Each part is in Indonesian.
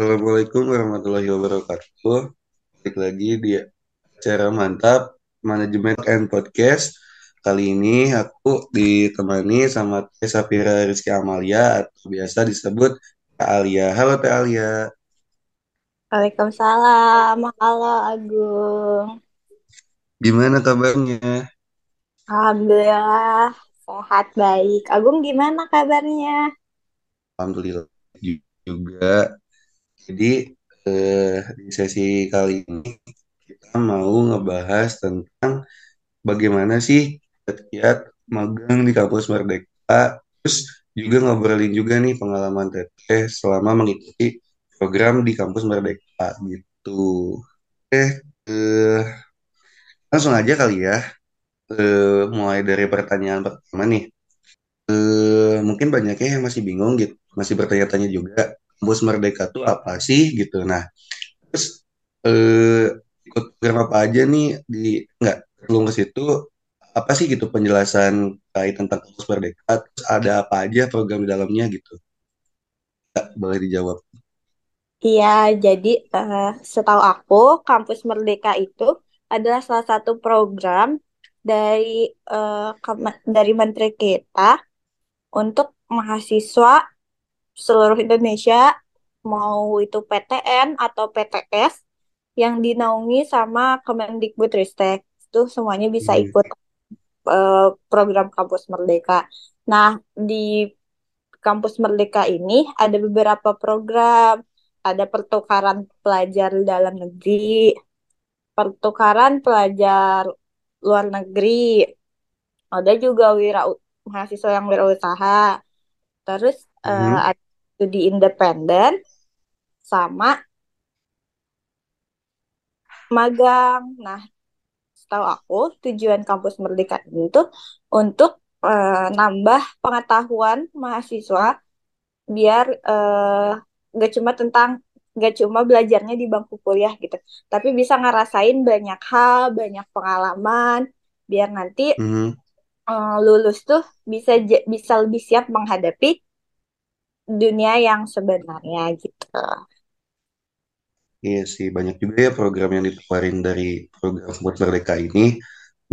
Assalamualaikum warahmatullahi wabarakatuh. Balik lagi di acara mantap manajemen and podcast. Kali ini aku ditemani sama Teh Safira Rizky Amalia atau biasa disebut Teh Alia. Halo Teh Alia. Waalaikumsalam. Halo Agung. Gimana kabarnya? Alhamdulillah sehat baik. Agung gimana kabarnya? Alhamdulillah juga. Jadi eh, di sesi kali ini kita mau ngebahas tentang bagaimana sih kiat magang di kampus Merdeka. Terus juga ngobrolin juga nih pengalaman Teteh selama mengikuti program di kampus Merdeka gitu. Eh, eh langsung aja kali ya. Eh, mulai dari pertanyaan pertama nih. Eh, mungkin banyaknya yang masih bingung gitu, masih bertanya-tanya juga. Kampus Merdeka tuh apa sih gitu. Nah, terus eh, ikut program apa aja nih di nggak belum ke situ apa sih gitu penjelasan kait tentang kampus Merdeka? Terus ada apa aja program di dalamnya gitu? Nggak, boleh dijawab. Iya, jadi eh, setahu aku Kampus Merdeka itu adalah salah satu program dari Kem- dari Menteri kita untuk mahasiswa seluruh Indonesia, mau itu PTN atau PTS yang dinaungi sama Kemendikbudristek. Itu semuanya bisa Hmm. ikut eh, program Kampus Merdeka. Nah, di Kampus Merdeka ini ada beberapa program. Ada pertukaran pelajar dalam negeri, pertukaran pelajar luar negeri, ada juga wira mahasiswa yang wirausaha. Terus eh, Mhm. ada studi independen sama magang. Nah, setahu aku tujuan Kampus Merdeka ini tuh untuk eh, nambah pengetahuan mahasiswa biar eh, gak cuma tentang gak cuma belajarnya di bangku kuliah gitu, tapi bisa ngerasain banyak hal, banyak pengalaman, biar nanti Mhm. eh, lulus tuh bisa bisa lebih siap menghadapi dunia yang sebenarnya gitu. Iya sih banyak juga ya program yang ditawarin dari program kampus Merdeka ini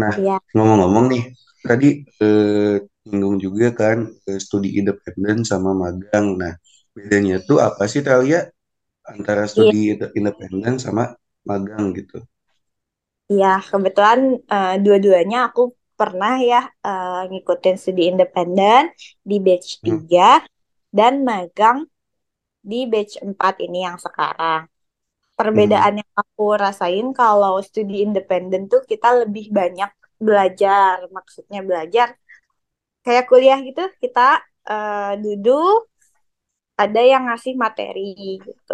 nah Ya, ngomong-ngomong nih tadi eh, nyinggung juga kan eh, studi independen sama magang nah bedanya tuh apa sih Talia antara iya, studi independen sama magang gitu iya. Kebetulan eh, dua-duanya aku pernah ya eh, ngikutin studi independen di batch Hmm. 3 dan magang di batch 4 ini yang sekarang. Perbedaan yang aku rasain kalau studi independen tuh kita lebih banyak belajar. Maksudnya belajar kayak kuliah gitu, kita eh, duduk, ada yang ngasih materi gitu.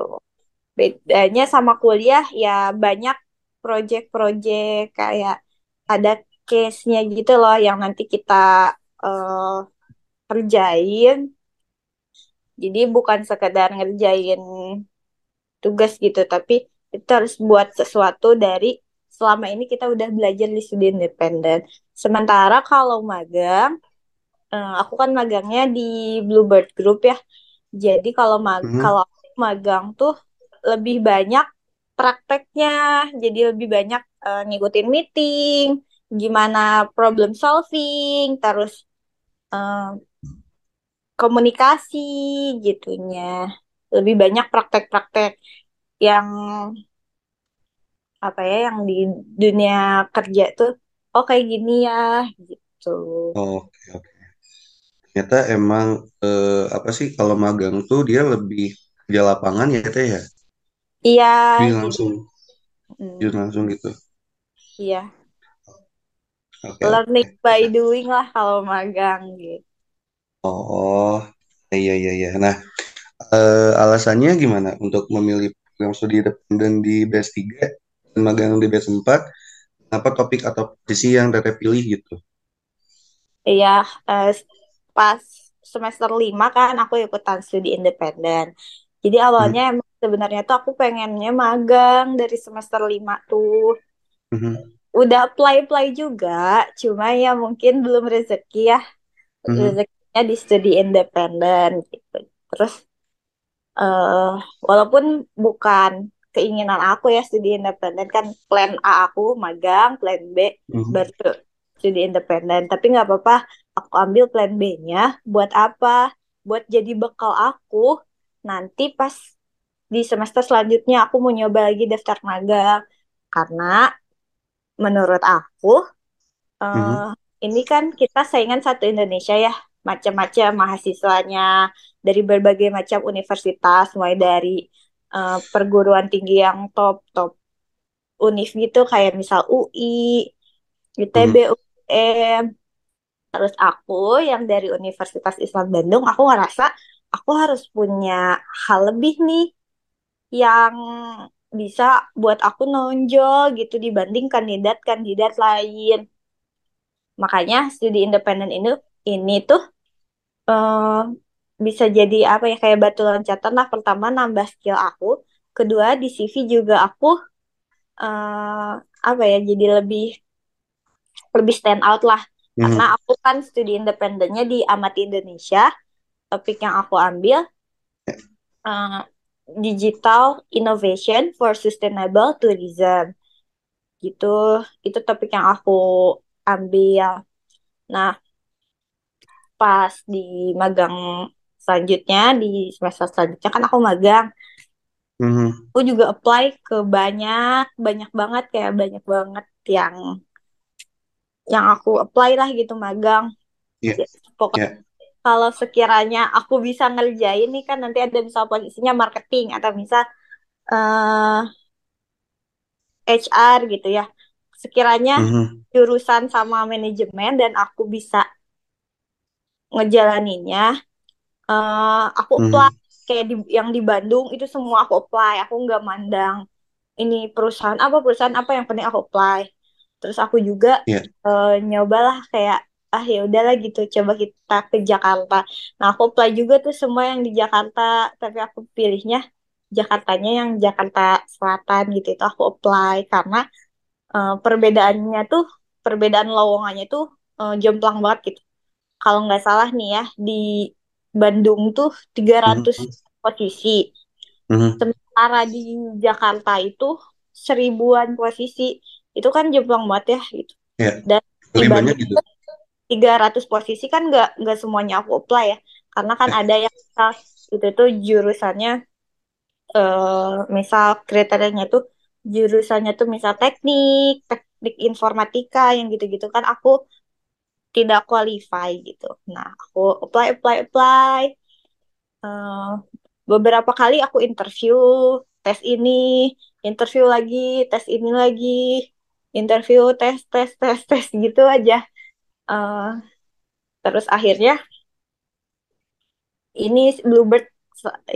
Bedanya sama kuliah ya banyak project-project kayak ada case-nya gitu loh yang nanti kita eh, kerjain. Jadi bukan sekedar ngerjain tugas gitu, tapi kita harus buat sesuatu dari selama ini kita udah belajar di studi independen. Sementara kalau magang, eh, aku kan magangnya di Bluebird Group ya. Jadi kalau mag Mhm. kalau aku magang tuh lebih banyak prakteknya, jadi lebih banyak eh, ngikutin meeting, gimana problem solving, terus eh, komunikasi gitunya. Lebih banyak praktek-praktek yang apa ya yang di dunia kerja tuh oh kayak gini ya gitu. Oke, oke. Ternyata emang eh, apa sih kalau magang tuh dia lebih kerja lapangan ya teh ya, Iya, jadi langsung, mm, jadi langsung gitu. iya Oke, learning oke. by doing lah kalau magang gitu. Oh, iya iya iya. Nah, eh, alasannya gimana untuk memilih program studi independen di batch 3 dan magang di batch 4? Apa topik atau posisi yang teteh pilih gitu? Iya, eh, pas semester 5 kan aku ikutan studi independen. Jadi awalnya Mhm, emang sebenarnya tuh aku pengennya magang dari semester 5 tuh. mhm, Udah apply-apply juga, cuma ya mungkin belum rezeki ya. mhm. Rezekinya di studi independen gitu. Terus eh walaupun bukan keinginan aku ya studi independen kan plan A aku magang, plan B Mhm. baru studi independen. Tapi nggak apa-apa, aku ambil plan B-nya buat apa? Buat jadi bekal aku nanti pas di semester selanjutnya aku mau nyoba lagi daftar magang. Karena menurut aku eh Mhm. ini kan kita saingan satu Indonesia ya, macam-macam mahasiswanya dari berbagai macam universitas, mulai dari eh, perguruan tinggi yang top top univ gitu kayak misal UI, ITB, Mhm. UGM. Terus aku yang dari Universitas Islam Bandung, aku ngerasa aku harus punya hal lebih nih yang bisa buat aku nonjol gitu dibanding kandidat-kandidat lain. Makanya studi independen ini ini tuh eh, bisa jadi apa ya kayak batu loncatan lah. Pertama nambah skill aku, kedua di CV juga aku eh, apa ya jadi lebih lebih stand out lah. Karena Mhm. aku kan studi independennya di Amati Indonesia, topik yang aku ambil eh, Digital Innovation for Sustainable Tourism gitu. Itu topik yang aku ambil. Nah, pas di magang selanjutnya di semester selanjutnya kan aku magang Mhm. aku juga apply ke banyak banyak banget kayak banyak banget yang yang aku apply lah gitu magang Iya, Ya, pokoknya iya. kalau sekiranya aku bisa ngerjain nih kan nanti ada misal posisinya marketing atau misal eh, HR gitu ya sekiranya Mhm. jurusan sama manajemen dan aku bisa ngejalaninnya eh, aku apply Mhm. kayak di, yang di Bandung itu semua aku apply aku nggak mandang ini perusahaan apa perusahaan apa yang penting aku apply terus aku juga Iya. eh, nyobalah kayak ah ya udahlah gitu coba kita ke Jakarta nah aku apply juga tuh semua yang di Jakarta tapi aku pilihnya Jakartanya yang Jakarta Selatan gitu itu aku apply karena eh, perbedaannya tuh perbedaan lowongannya tuh eh, jomplang banget gitu kalau nggak salah nih ya di Bandung tuh tiga ratus Mhm. posisi Mhm. Sementara di Jakarta itu seribuan posisi. Itu kan jomplang banget ya gitu. Iya. Dan di Bandung gitu. 300 posisi kan nggak nggak semuanya aku apply ya. Karena kan Eh, ada yang misal itu tuh jurusannya eh, misal kriterianya tuh jurusannya tuh misal teknik, teknik informatika yang gitu-gitu kan aku tidak qualify gitu. Nah, aku apply apply apply Eh, beberapa kali aku interview, tes ini, interview lagi, tes ini lagi, interview, tes, tes, tes, tes gitu aja. Eh, terus akhirnya ini Bluebird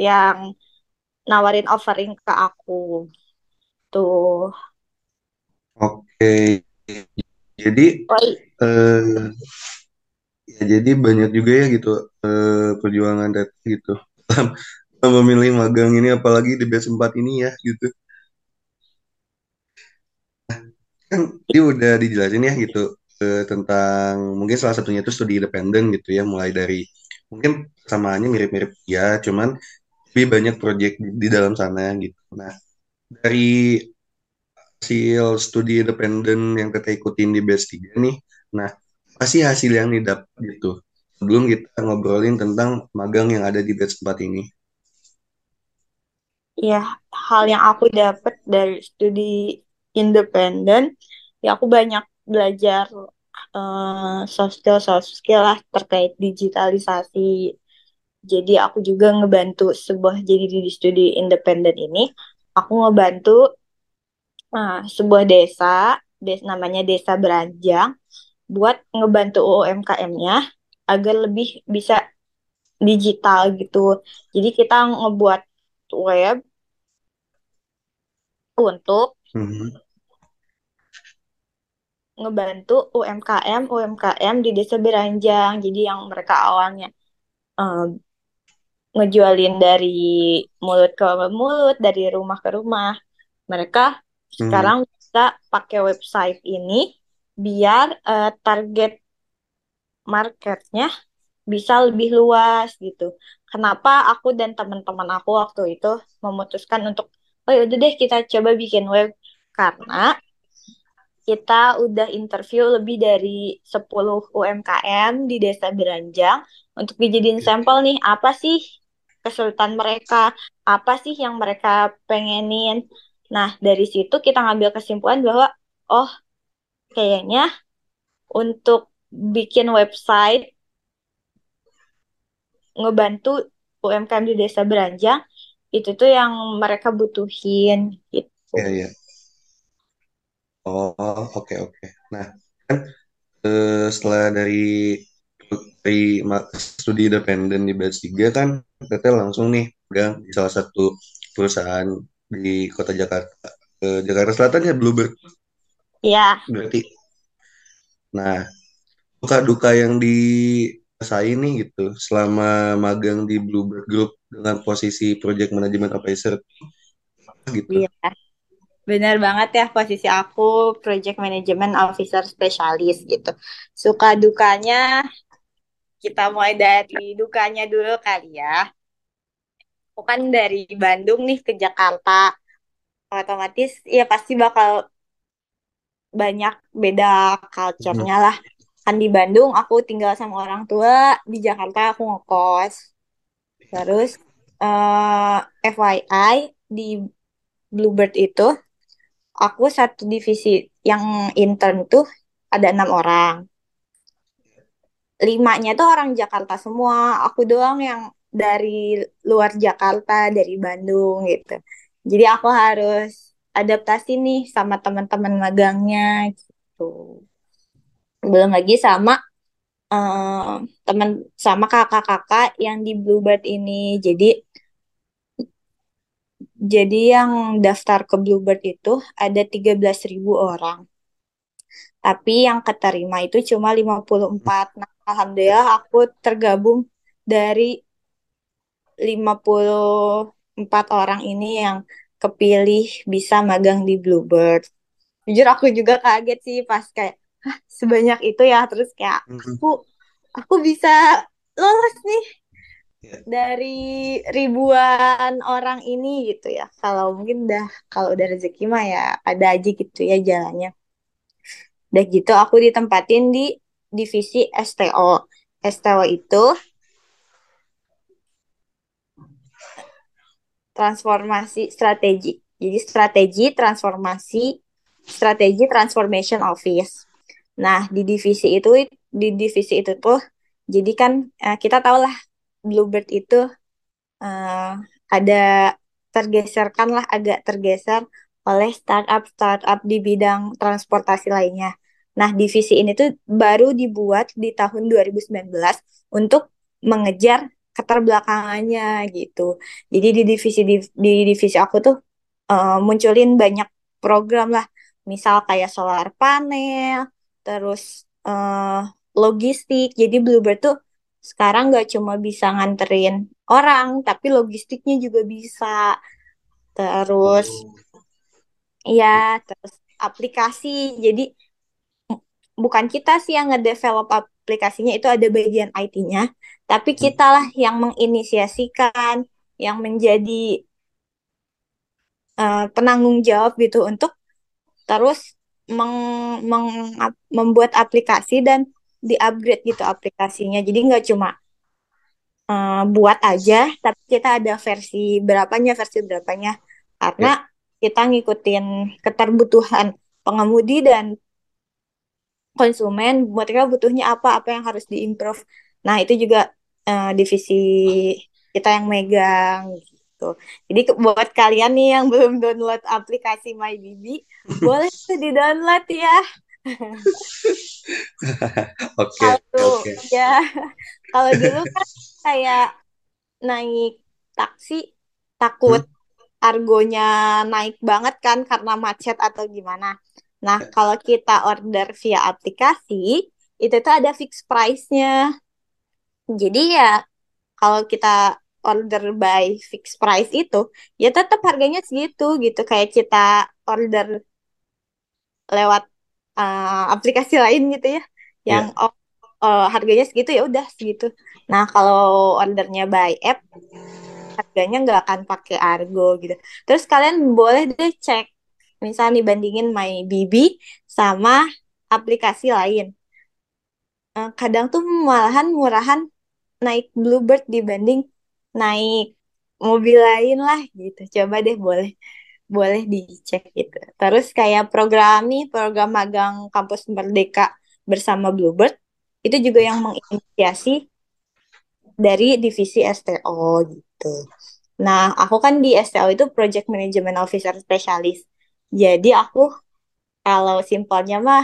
yang nawarin offering ke aku tuh. Oke. Jadi eh ya jadi banyak juga ya gitu eh perjuangan Ted gitu. Dalam memilih magang ini apalagi di batch 4 ini ya gitu. Kan dia udah dijelasin ya gitu eh, tentang mungkin salah satunya itu studi independen gitu ya mulai dari mungkin samaannya mirip-mirip ya cuman lebih banyak project di, di dalam sana gitu. Nah, dari hasil studi independen yang kita ikutin di batch 3 nih. Nah, pasti hasil yang didapat gitu. Sebelum kita ngobrolin tentang magang yang ada di batch 4 ini. ya, hal yang aku dapat dari studi independen, ya aku banyak belajar eh, soft skill soft skill lah terkait digitalisasi Jadi aku juga ngebantu sebuah jadi di studi independen ini, aku ngebantu uh, sebuah desa, des namanya Desa Beranjang, buat ngebantu UMKM-nya agar lebih bisa digital gitu. Jadi kita ngebuat web untuk Mhm. ngebantu UMKM UMKM di Desa Beranjang. Jadi yang mereka awalnya uh, ngejualin dari mulut ke mulut, dari rumah ke rumah. Mereka Mhm. sekarang bisa pakai website ini biar eh, target marketnya bisa lebih luas gitu. Kenapa aku dan teman-teman aku waktu itu memutuskan untuk oh ya udah deh kita coba bikin web karena kita udah interview lebih dari 10 UMKM di Desa Beranjang untuk dijadiin sampel nih apa sih kesulitan mereka, apa sih yang mereka pengenin. Nah, dari situ kita ngambil kesimpulan bahwa oh kayaknya untuk bikin website ngebantu UMKM di Desa Beranjang itu tuh yang mereka butuhin gitu. Iya, iya. Oh, oke oke. Nah, kan eh, setelah dari dari studi independen di batch 3 kan Teteh langsung nih pegang di salah satu perusahaan di kota Jakarta. Eh, Jakarta Selatan ya Bluebird Ya, berarti. Nah, duka duka yang dirasain nih gitu selama magang di Bluebird Group dengan posisi Project Management Officer gitu. iya. Benar banget ya posisi aku Project Management Officer Spesialis gitu. Suka dukanya kita mulai dari dukanya dulu kali ya. Aku kan dari Bandung nih ke Jakarta. Otomatis ya pasti bakal banyak beda culture-nya lah. Kan di Bandung aku tinggal sama orang tua, di Jakarta aku ngekos. Terus eh FYI di Bluebird itu aku satu divisi yang intern tuh ada enam orang. Limanya tuh orang Jakarta semua. Aku doang yang dari luar Jakarta, dari Bandung gitu. Jadi aku harus adaptasi nih sama teman-teman magangnya gitu. Belum lagi sama eh, teman sama kakak-kakak yang di Bluebird ini. Jadi jadi yang daftar ke Bluebird itu ada 13.000 orang. Tapi yang keterima itu cuma 54. Nah, alhamdulillah aku tergabung dari 54 orang ini yang kepilih bisa magang di Bluebird. Jujur aku juga kaget sih pas kayak, Hah, sebanyak itu ya. Terus kayak Mhm. aku aku bisa lolos nih Ya. dari ribuan orang ini gitu ya. Kalau mungkin udah kalau udah rezeki mah ya ada aja gitu ya jalannya. Udah gitu aku ditempatin di divisi STO. STO itu transformasi strategi. Jadi strategi transformasi strategi transformation office. Nah, di divisi itu di divisi itu tuh jadi kan eh, kita tahu lah Bluebird itu eh, ada tergeserkan lah agak tergeser oleh startup-startup di bidang transportasi lainnya. Nah, divisi ini tuh baru dibuat di tahun 2019 untuk mengejar keterbelakangannya gitu. Jadi di divisi di, di divisi aku tuh eh, munculin banyak program lah, misal kayak solar panel, terus eh, logistik. Jadi Bluebird tuh sekarang nggak cuma bisa nganterin orang, tapi logistiknya juga bisa. Terus Oh, ya, terus aplikasi. Jadi bukan kita sih yang ngedevelop aplikasinya, itu ada bagian IT-nya, tapi kita lah yang menginisiasikan, yang menjadi eh, penanggung jawab gitu untuk terus meng, meng- membuat aplikasi dan di-upgrade gitu aplikasinya. Jadi nggak cuma eh, buat aja, tapi kita ada versi berapanya, versi berapanya. Karena ya. kita ngikutin keterbutuhan pengemudi dan konsumen, mereka butuhnya apa, apa yang harus diimprove. Nah, itu juga eh, divisi kita yang megang gitu. Jadi buat kalian nih yang belum download aplikasi MyBibi, boleh tuh di-download ya. Oke, Kalau oke. ya, kalau dulu kan kayak naik taksi takut Hmm? argonya naik banget kan karena macet atau gimana. Nah, kalau kita order via aplikasi, itu tuh ada fixed price-nya. Jadi ya kalau kita order by fixed price itu, ya tetap harganya segitu gitu. Kayak kita order lewat uh, aplikasi lain gitu ya. Yang Ya. oh eh, harganya segitu ya udah segitu. Nah, kalau ordernya by app harganya nggak akan pakai Argo gitu. Terus kalian boleh deh cek, misalnya nih bandingin MyBB sama aplikasi lain. Eh, kadang tuh malahan murahan naik Bluebird dibanding naik mobil lain lah gitu. Coba deh boleh boleh dicek gitu. Terus kayak program nih, program magang kampus Merdeka bersama Bluebird itu juga yang menginisiasi dari divisi STO gitu. Nah, aku kan di STO itu Project Management Officer Specialist. Jadi aku kalau simpelnya mah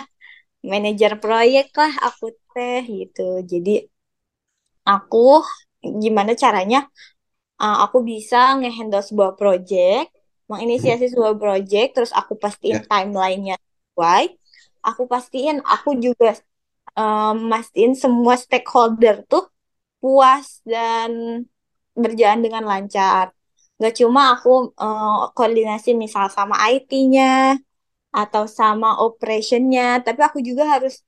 manajer proyek lah aku teh gitu. Jadi aku gimana caranya uh, aku bisa ngehandle sebuah project, Hmm, menginisiasi sebuah project, terus aku pastiin Ya. timelinenya sesuai. Aku pastiin aku juga um, mastiin semua stakeholder tuh puas dan berjalan dengan lancar. Gak cuma aku uh, koordinasi misal sama IT-nya atau sama operation-nya, tapi aku juga harus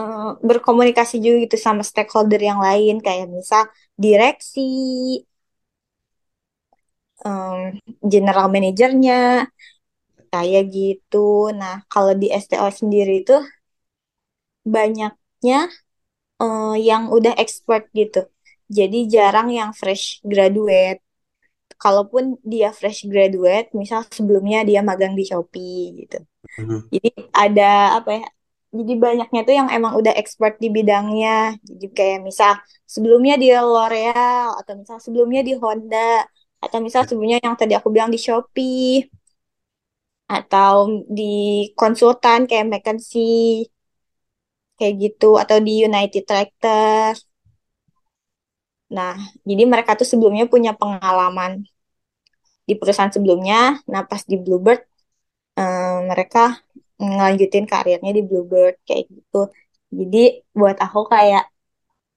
uh, berkomunikasi juga gitu sama stakeholder yang lain, kayak misal direksi, um, general manajernya, kayak gitu. Nah, kalau di STO sendiri itu banyaknya uh, yang udah expert gitu. Jadi jarang yang fresh graduate. Kalaupun dia fresh graduate, misal sebelumnya dia magang di Shopee gitu. Mhm. Jadi ada apa ya? Jadi banyaknya tuh yang emang udah expert di bidangnya. Jadi kayak misal sebelumnya di L'Oreal atau misal sebelumnya di Honda atau misal Ya. sebelumnya yang tadi aku bilang di Shopee atau di konsultan kayak McKinsey kayak gitu atau di United Tractor. Nah, jadi mereka tuh sebelumnya punya pengalaman di perusahaan sebelumnya. Nah, pas di Bluebird eh, mereka ngelanjutin karirnya di Bluebird kayak gitu. Jadi buat aku kayak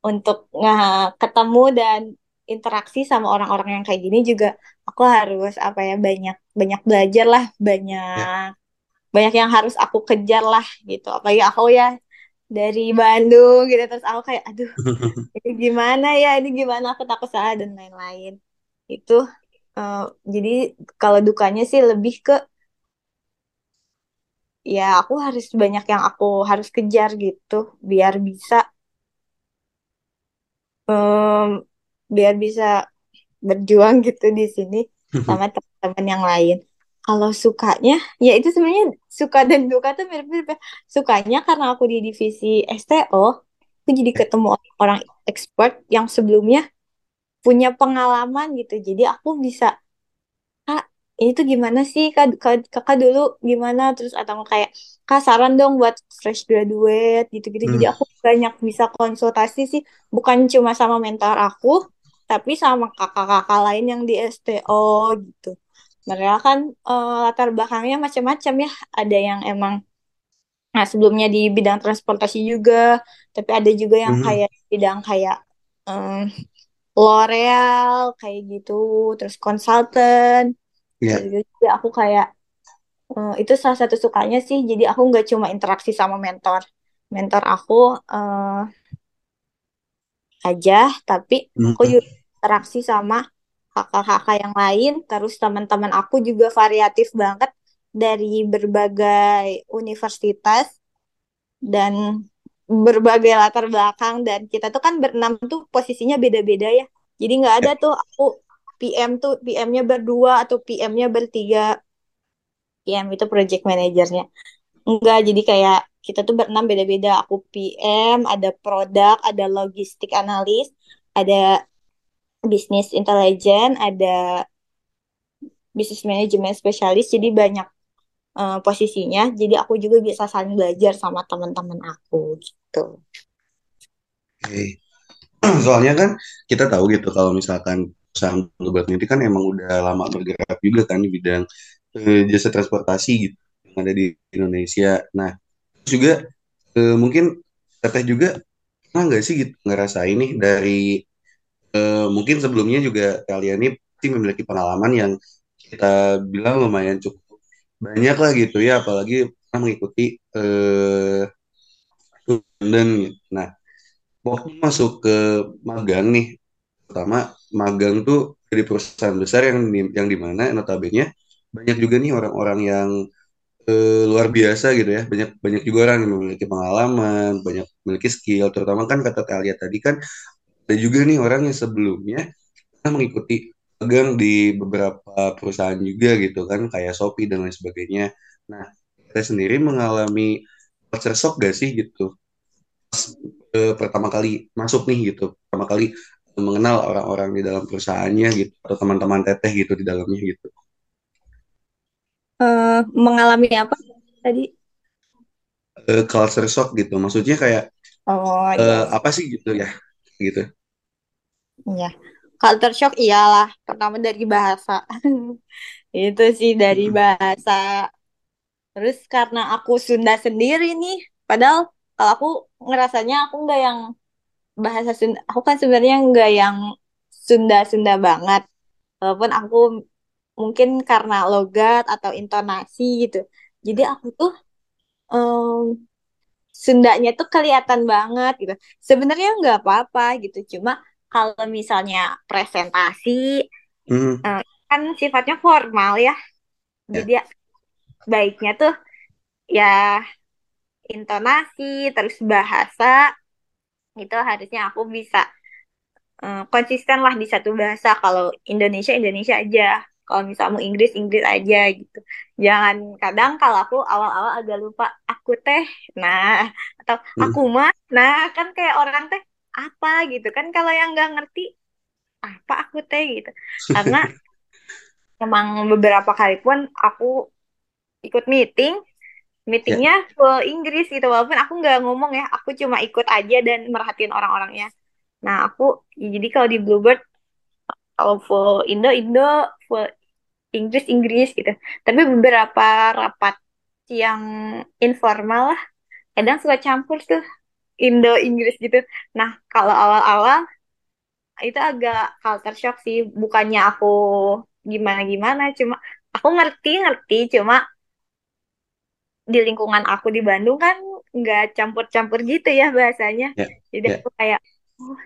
untuk ketemu dan interaksi sama orang-orang yang kayak gini juga aku harus apa ya banyak banyak belajar lah Ya. banyak banyak yang harus aku kejar lah gitu apalagi aku ya dari Bandung gitu terus aku kayak aduh ini gimana ya ini gimana aku takut salah dan lain-lain itu eh, jadi kalau dukanya sih lebih ke ya aku harus banyak yang aku harus kejar gitu biar bisa em, biar bisa berjuang gitu di sini sama teman-teman yang lain. Kalau sukanya, ya itu sebenarnya suka dan duka tuh mirip-mirip ya. Sukanya karena aku di divisi STO, aku jadi ketemu orang expert yang sebelumnya punya pengalaman gitu. Jadi aku bisa ini tuh gimana sih Kak, Kak- kakak dulu gimana terus atau kayak Kak saran dong buat fresh graduate gitu-gitu. Jadi Hmm, aku banyak bisa konsultasi sih bukan cuma sama mentor aku tapi sama kakak-kakak lain yang di STO gitu. Mereka kan eh, latar belakangnya macam-macam ya. Ada yang emang nah sebelumnya di bidang transportasi juga, tapi ada juga yang mhm. kayak bidang kayak em, L'Oreal kayak gitu, terus konsultan Ya. gitu. Jadi aku kayak eh, itu salah satu sukanya sih. Jadi aku nggak cuma interaksi sama mentor, mentor aku eh, aja, tapi aku juga interaksi sama kakak-kakak yang lain. Terus teman-teman aku juga variatif banget dari berbagai universitas dan berbagai latar belakang. Dan kita tuh kan berenam tuh posisinya beda-beda ya. Jadi nggak ada Ya. tuh aku PM tuh PM-nya berdua atau PM-nya bertiga. PM itu project manajernya. Enggak, jadi kayak kita tuh berenam beda-beda. Aku PM, ada produk, ada logistik analis, ada business intelligence, ada business management spesialis. Jadi banyak eh, posisinya. Jadi aku juga bisa saling belajar sama teman-teman aku gitu. Oke. Soalnya kan kita tahu gitu kalau misalkan perusahaan Bluebird ini kan emang udah lama bergerak juga kan di bidang eh, jasa transportasi gitu yang ada di Indonesia. Nah, juga eh, mungkin teteh juga pernah nggak sih gitu ngerasain nih dari eh, mungkin sebelumnya juga kalian ini pasti memiliki pengalaman yang kita bilang lumayan cukup banyak lah gitu ya, apalagi pernah mengikuti eh, Dan nah, waktu masuk ke magang nih, pertama magang tuh dari perusahaan besar yang di, yang di mana notabene banyak juga nih orang-orang yang eh, luar biasa gitu ya. Banyak banyak juga orang yang memiliki pengalaman, banyak memiliki skill. Terutama kan kata Talia tadi kan ada juga nih orang yang sebelumnya pernah mengikuti magang di beberapa perusahaan juga gitu kan, kayak Shopee dan lain sebagainya. Nah, saya sendiri mengalami culture shock gak sih gitu? eh, pertama kali masuk nih gitu, pertama kali mengenal orang-orang di dalam perusahaannya gitu, atau teman-teman teteh gitu di dalamnya gitu. Eh, mengalami apa tadi? Eh, culture shock gitu, maksudnya kayak Oh iya, apa sih gitu ya, gitu. iya. Culture shock iyalah. Pertama dari bahasa. Itu sih dari bahasa. Terus karena aku Sunda sendiri nih, padahal kalau aku ngerasanya aku nggak yang bahasa Sunda. Aku kan sebenarnya nggak yang Sunda-Sunda banget. Walaupun aku mungkin karena logat atau intonasi gitu. Jadi aku tuh em, Sundanya tuh kelihatan banget gitu. Sebenarnya nggak apa-apa gitu. Cuma kalau misalnya presentasi eh, kan sifatnya formal ya. ya, Jadi ya, baiknya tuh ya intonasi terus bahasa itu harusnya aku bisa eh, konsisten lah di satu bahasa. Kalau Indonesia Indonesia aja. Kalau misalnya mau Inggris Inggris aja gitu. Jangan kadang kalau aku awal-awal agak lupa aku teh, nah atau aku Hmm, mah, nah kan kayak orang teh apa gitu kan kalau yang nggak ngerti apa aku teh gitu. Karena emang beberapa kali pun aku ikut meeting, ya, meetingnya full Inggris gitu walaupun aku nggak ngomong ya, aku cuma ikut aja dan merhatiin orang-orangnya. Nah aku jadi kalau di Bluebird kalau full Indo Indo full Inggris Inggris gitu. Tapi beberapa rapat yang informal lah, kadang suka campur tuh Indo Inggris gitu. Nah kalau awal-awal itu agak culture shock sih. Bukannya aku gimana-gimana, cuma aku ngerti-ngerti, cuma di lingkungan aku di Bandung kan nggak campur-campur gitu ya bahasanya. ya, Jadi ya. aku kayak, oh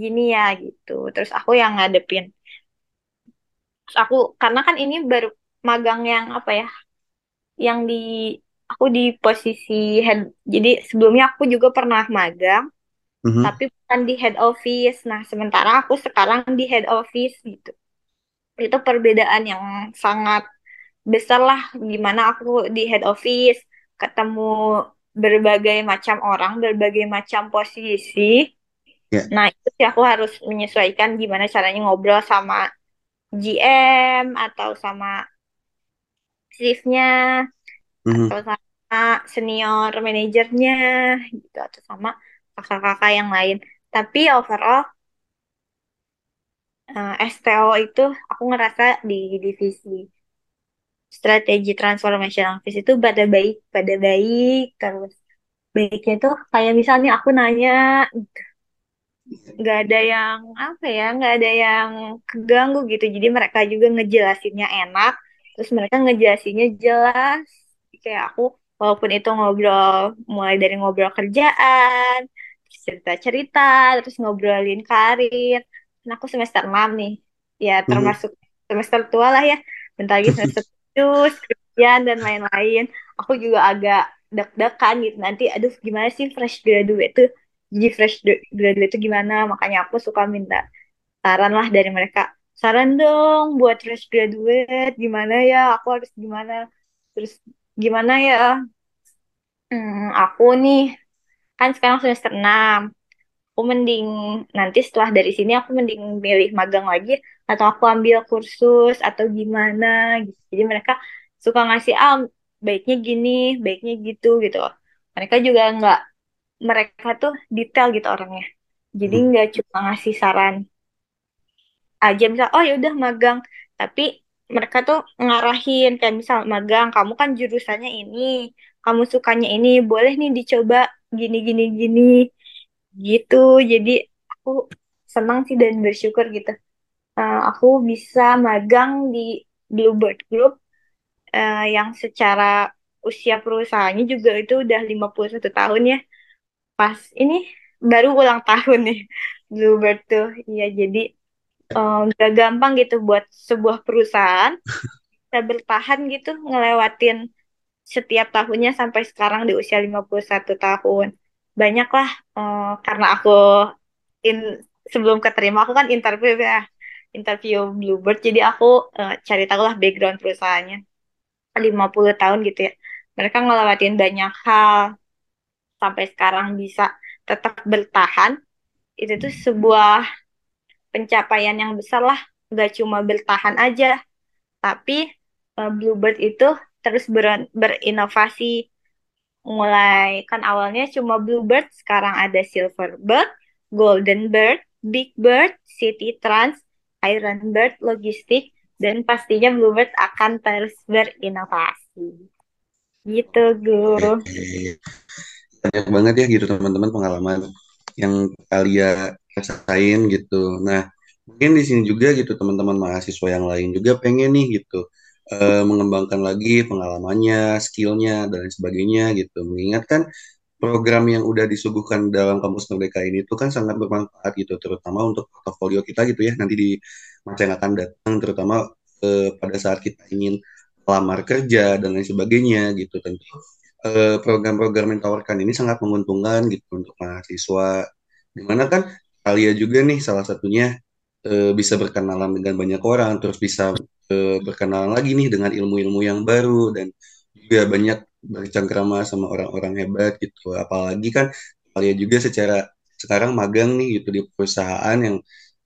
gini ya gitu. Terus aku yang ngadepin. Terus aku, karena kan ini baru magang yang apa ya, yang di aku di posisi head. Jadi sebelumnya aku juga pernah magang, Mhm, tapi bukan di head office. Nah, sementara aku sekarang di head office gitu. Itu perbedaan yang sangat besar lah gimana aku di head office ketemu berbagai macam orang, berbagai macam posisi. ya, Nah, itu sih aku harus menyesuaikan gimana caranya ngobrol sama GM atau sama chiefnya atau mhm, sama senior manajernya gitu atau sama kakak-kakak yang lain. Tapi overall eh, STO itu aku ngerasa di divisi strategi transformation office itu pada baik, pada baik terus. Baiknya tuh kayak misalnya aku nanya nggak ada yang apa ya nggak ada yang keganggu gitu jadi mereka juga ngejelasinnya enak terus mereka ngejelasinnya jelas kayak aku walaupun itu ngobrol mulai dari ngobrol kerjaan cerita-cerita terus ngobrolin karir kan aku semester 6 nih ya mhm. termasuk semester tua lah ya bentar lagi semester 7 skripsian dan lain-lain. Aku juga agak deg-degan gitu. Nanti aduh gimana sih fresh graduate tuh? Jadi fresh graduate itu gimana? Makanya aku suka minta saran lah dari mereka. Saran dong buat fresh graduate gimana ya? Aku harus gimana? Terus gimana ya? Hmm, aku nih kan sekarang semester 6 aku mending nanti setelah dari sini aku mending milih magang lagi atau aku ambil kursus atau gimana gitu. Jadi mereka suka ngasih ah baiknya gini baiknya gitu gitu. Mereka juga nggak mereka tuh detail gitu orangnya. Jadi mhm. nggak cuma ngasih saran aja misal oh ya udah magang. Tapi mereka tuh ngarahin kayak misal magang kamu kan jurusannya ini kamu sukanya ini boleh nih dicoba gini gini gini. Gitu. Jadi aku senang sih dan bersyukur gitu Eh, aku bisa magang di Bluebird Group eh, yang secara usia perusahaannya juga itu udah 51 tahun ya pas ini baru ulang tahun nih Bluebird tuh. Iya, jadi eh, nggak gampang gitu buat sebuah perusahaan bisa bertahan gitu ngelewatin setiap tahunnya sampai sekarang di usia 51 tahun. Banyak lah eh, karena aku in sebelum keterima aku kan interview ya, interview Bluebird jadi aku eh, cari tahu lah background perusahaannya. 50 tahun gitu ya. Mereka ngelewatin banyak hal sampai sekarang bisa tetap bertahan. Itu tuh sebuah pencapaian yang besar lah. Gak cuma bertahan aja, tapi eh, Bluebird itu terus ber- berinovasi. Mulai kan awalnya cuma Bluebird, sekarang ada Silverbird, Golden Bird, Big Bird, City Trans, Iron Bird, Logistik, dan pastinya Bluebird akan terus berinovasi. Gitu, Guru. Banyak banget ya gitu teman-teman pengalaman yang kalian rasain gitu. Nah, mungkin di sini juga gitu teman-teman mahasiswa yang lain juga pengen nih gitu eh, mengembangkan lagi pengalamannya, skillnya dan sebagainya gitu. Mengingat kan program yang udah disuguhkan dalam kampus Merdeka ini tuh kan sangat bermanfaat gitu, terutama untuk portofolio kita gitu ya nanti di masa yang akan datang, terutama eh, pada saat kita ingin melamar kerja dan lain sebagainya gitu tentu eh, program-program yang ditawarkan ini sangat menguntungkan gitu untuk mahasiswa. Di mana kan kalian juga nih salah satunya eh, bisa berkenalan dengan banyak orang, terus bisa eh, berkenalan lagi nih dengan ilmu-ilmu yang baru dan juga banyak bercengkrama sama orang-orang hebat gitu. Apalagi kan kalian juga secara sekarang magang nih gitu di perusahaan yang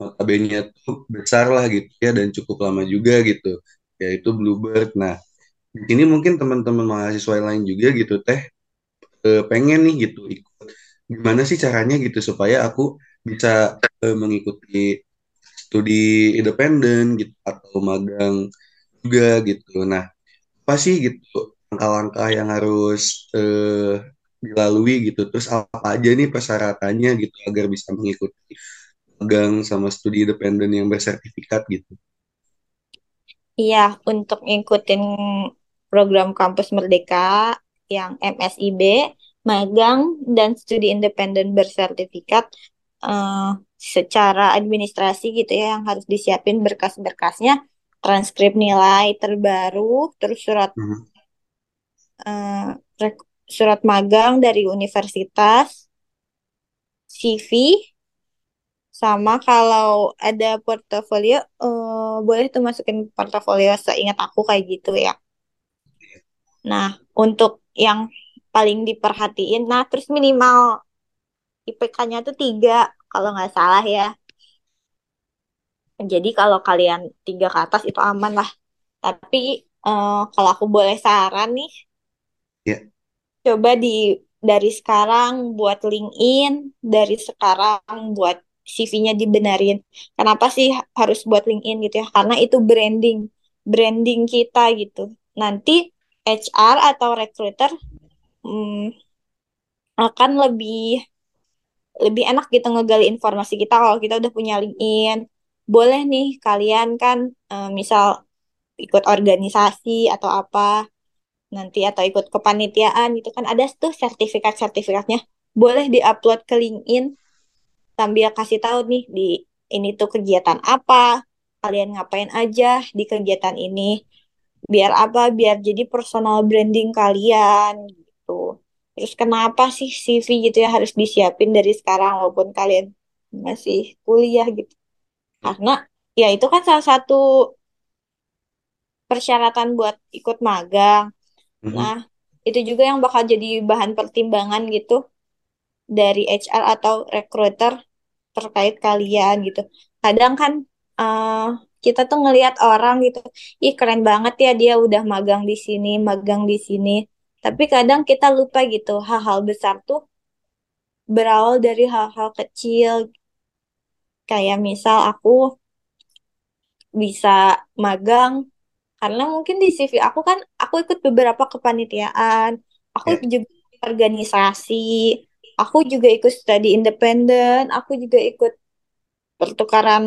notabene tuh besar lah gitu ya dan cukup lama juga gitu yaitu Bluebird. Nah, di sini mungkin teman-teman mahasiswa lain juga gitu teh eh, pengen nih gitu ikut gimana sih caranya gitu supaya aku bisa eh, mengikuti studi independen gitu atau magang juga gitu. Nah, apa sih gitu langkah-langkah yang harus eh, dilalui gitu. Terus apa aja nih persyaratannya gitu agar bisa mengikuti magang sama studi independen yang bersertifikat gitu. Iya, untuk ngikutin program Kampus Merdeka yang MSIB, magang, dan studi independen bersertifikat eh, secara administrasi gitu ya yang harus disiapin berkas-berkasnya, transkrip nilai terbaru, terus surat Mhm. eh, rek- surat magang dari universitas, CV, sama kalau ada portofolio, eh, boleh tuh masukin portofolio seingat aku kayak gitu ya. Nah, untuk yang paling diperhatiin, nah terus minimal IPK-nya tuh tiga, kalau nggak salah ya. Jadi kalau kalian tiga ke atas itu aman lah. Tapi eh, kalau aku boleh saran nih, Ya. coba di dari sekarang buat LinkedIn, dari sekarang buat CV-nya dibenerin. Kenapa sih harus buat LinkedIn gitu ya? Karena itu branding, branding kita gitu. Nanti HR atau recruiter hmm, akan lebih lebih enak gitu ngegali informasi kita kalau kita udah punya LinkedIn. Boleh nih kalian kan eh, misal ikut organisasi atau apa nanti atau ikut kepanitiaan gitu kan ada tuh sertifikat-sertifikatnya. Boleh diupload ke LinkedIn sambil kasih tahu nih di ini tuh kegiatan apa, kalian ngapain aja di kegiatan ini. Biar apa? Biar jadi personal branding kalian gitu. Terus kenapa sih CV gitu ya harus disiapin dari sekarang walaupun kalian masih kuliah gitu. Karena ya itu kan salah satu persyaratan buat ikut magang. Nah, itu juga yang bakal jadi bahan pertimbangan gitu dari HR atau recruiter terkait kalian gitu. Kadang kan eh, kita tuh ngelihat orang gitu, ih keren banget ya dia udah magang di sini, magang di sini. Tapi kadang kita lupa gitu, hal-hal besar tuh berawal dari hal-hal kecil. Kayak misal aku bisa magang karena mungkin di CV aku kan aku ikut beberapa kepanitiaan, aku Ya. juga organisasi, aku juga ikut studi independen, aku juga ikut pertukaran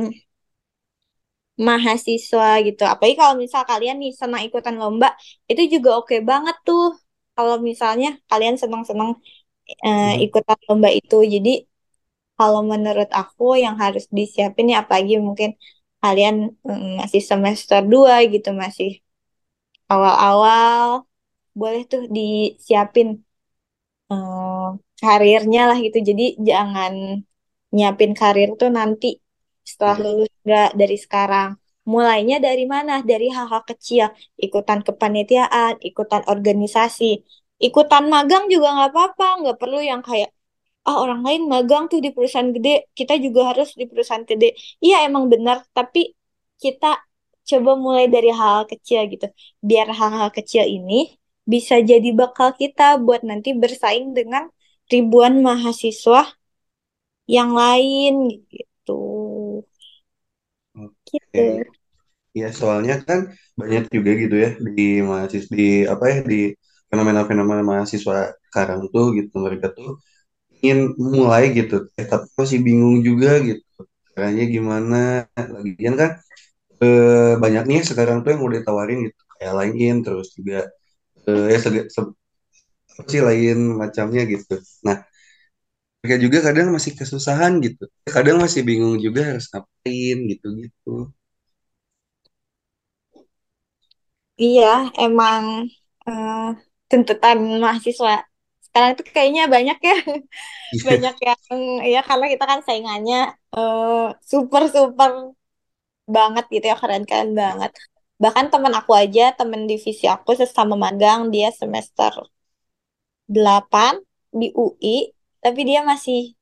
mahasiswa gitu. Apalagi kalau misal kalian nih senang ikutan lomba, itu juga oke banget tuh. Kalau misalnya kalian senang-senang Hmm. ikutan lomba itu. Jadi kalau menurut aku yang harus disiapin ya apalagi mungkin kalian mm, masih semester 2 gitu, masih awal-awal, boleh tuh disiapin eh, karirnya lah gitu. Jadi jangan nyiapin karir tuh nanti setelah Ya. lulus nggak dari sekarang. Mulainya dari mana? Dari hal-hal kecil. Ikutan kepanitiaan, ikutan organisasi, ikutan magang juga nggak apa-apa. Nggak perlu yang kayak ah orang lain magang tuh di perusahaan gede, kita juga harus di perusahaan gede. Iya emang benar, tapi kita coba mulai dari hal-hal kecil gitu. Biar hal-hal kecil ini bisa jadi bekal kita buat nanti bersaing dengan ribuan mahasiswa yang lain gitu. Gitu. Oke. Ya, soalnya kan banyak juga gitu ya di mahasiswa di apa ya di fenomena-fenomena mahasiswa sekarang tuh gitu mereka tuh ingin mulai gitu, eh, tapi masih bingung juga gitu. Caranya gimana? Lagian kan eh, banyak nih sekarang tuh yang udah ditawarin gitu kayak lain terus juga eh, ya se- apa sih lain macamnya gitu. Nah, mereka juga kadang masih kesusahan gitu. Kadang masih bingung juga harus ngapain gitu-gitu. Iya, emang eh, tuntutan mahasiswa sekarang tuh kayaknya banyak ya, banyak yang ya karena kita kan saingannya eh, super super banget gitu ya, keren-keren banget. Bahkan teman aku aja, teman divisi aku sesama magang, dia semester 8 di UI, tapi dia masih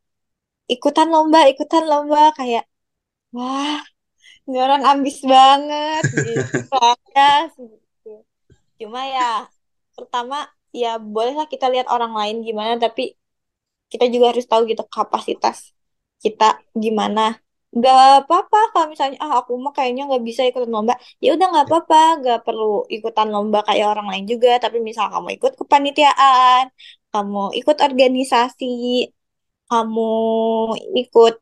ikutan lomba, ikutan lomba kayak wah, ini orang ambis banget gitu. Saya gitu. Cuma ya pertama ya bolehlah kita lihat orang lain gimana tapi kita juga harus tahu gitu kapasitas kita gimana. Nggak apa-apa kalau misalnya ah aku mah kayaknya nggak bisa ikutan lomba. Ya udah nggak apa-apa nggak perlu ikutan lomba kayak orang lain juga. Tapi misal kamu ikut kepanitiaan kamu ikut organisasi kamu ikut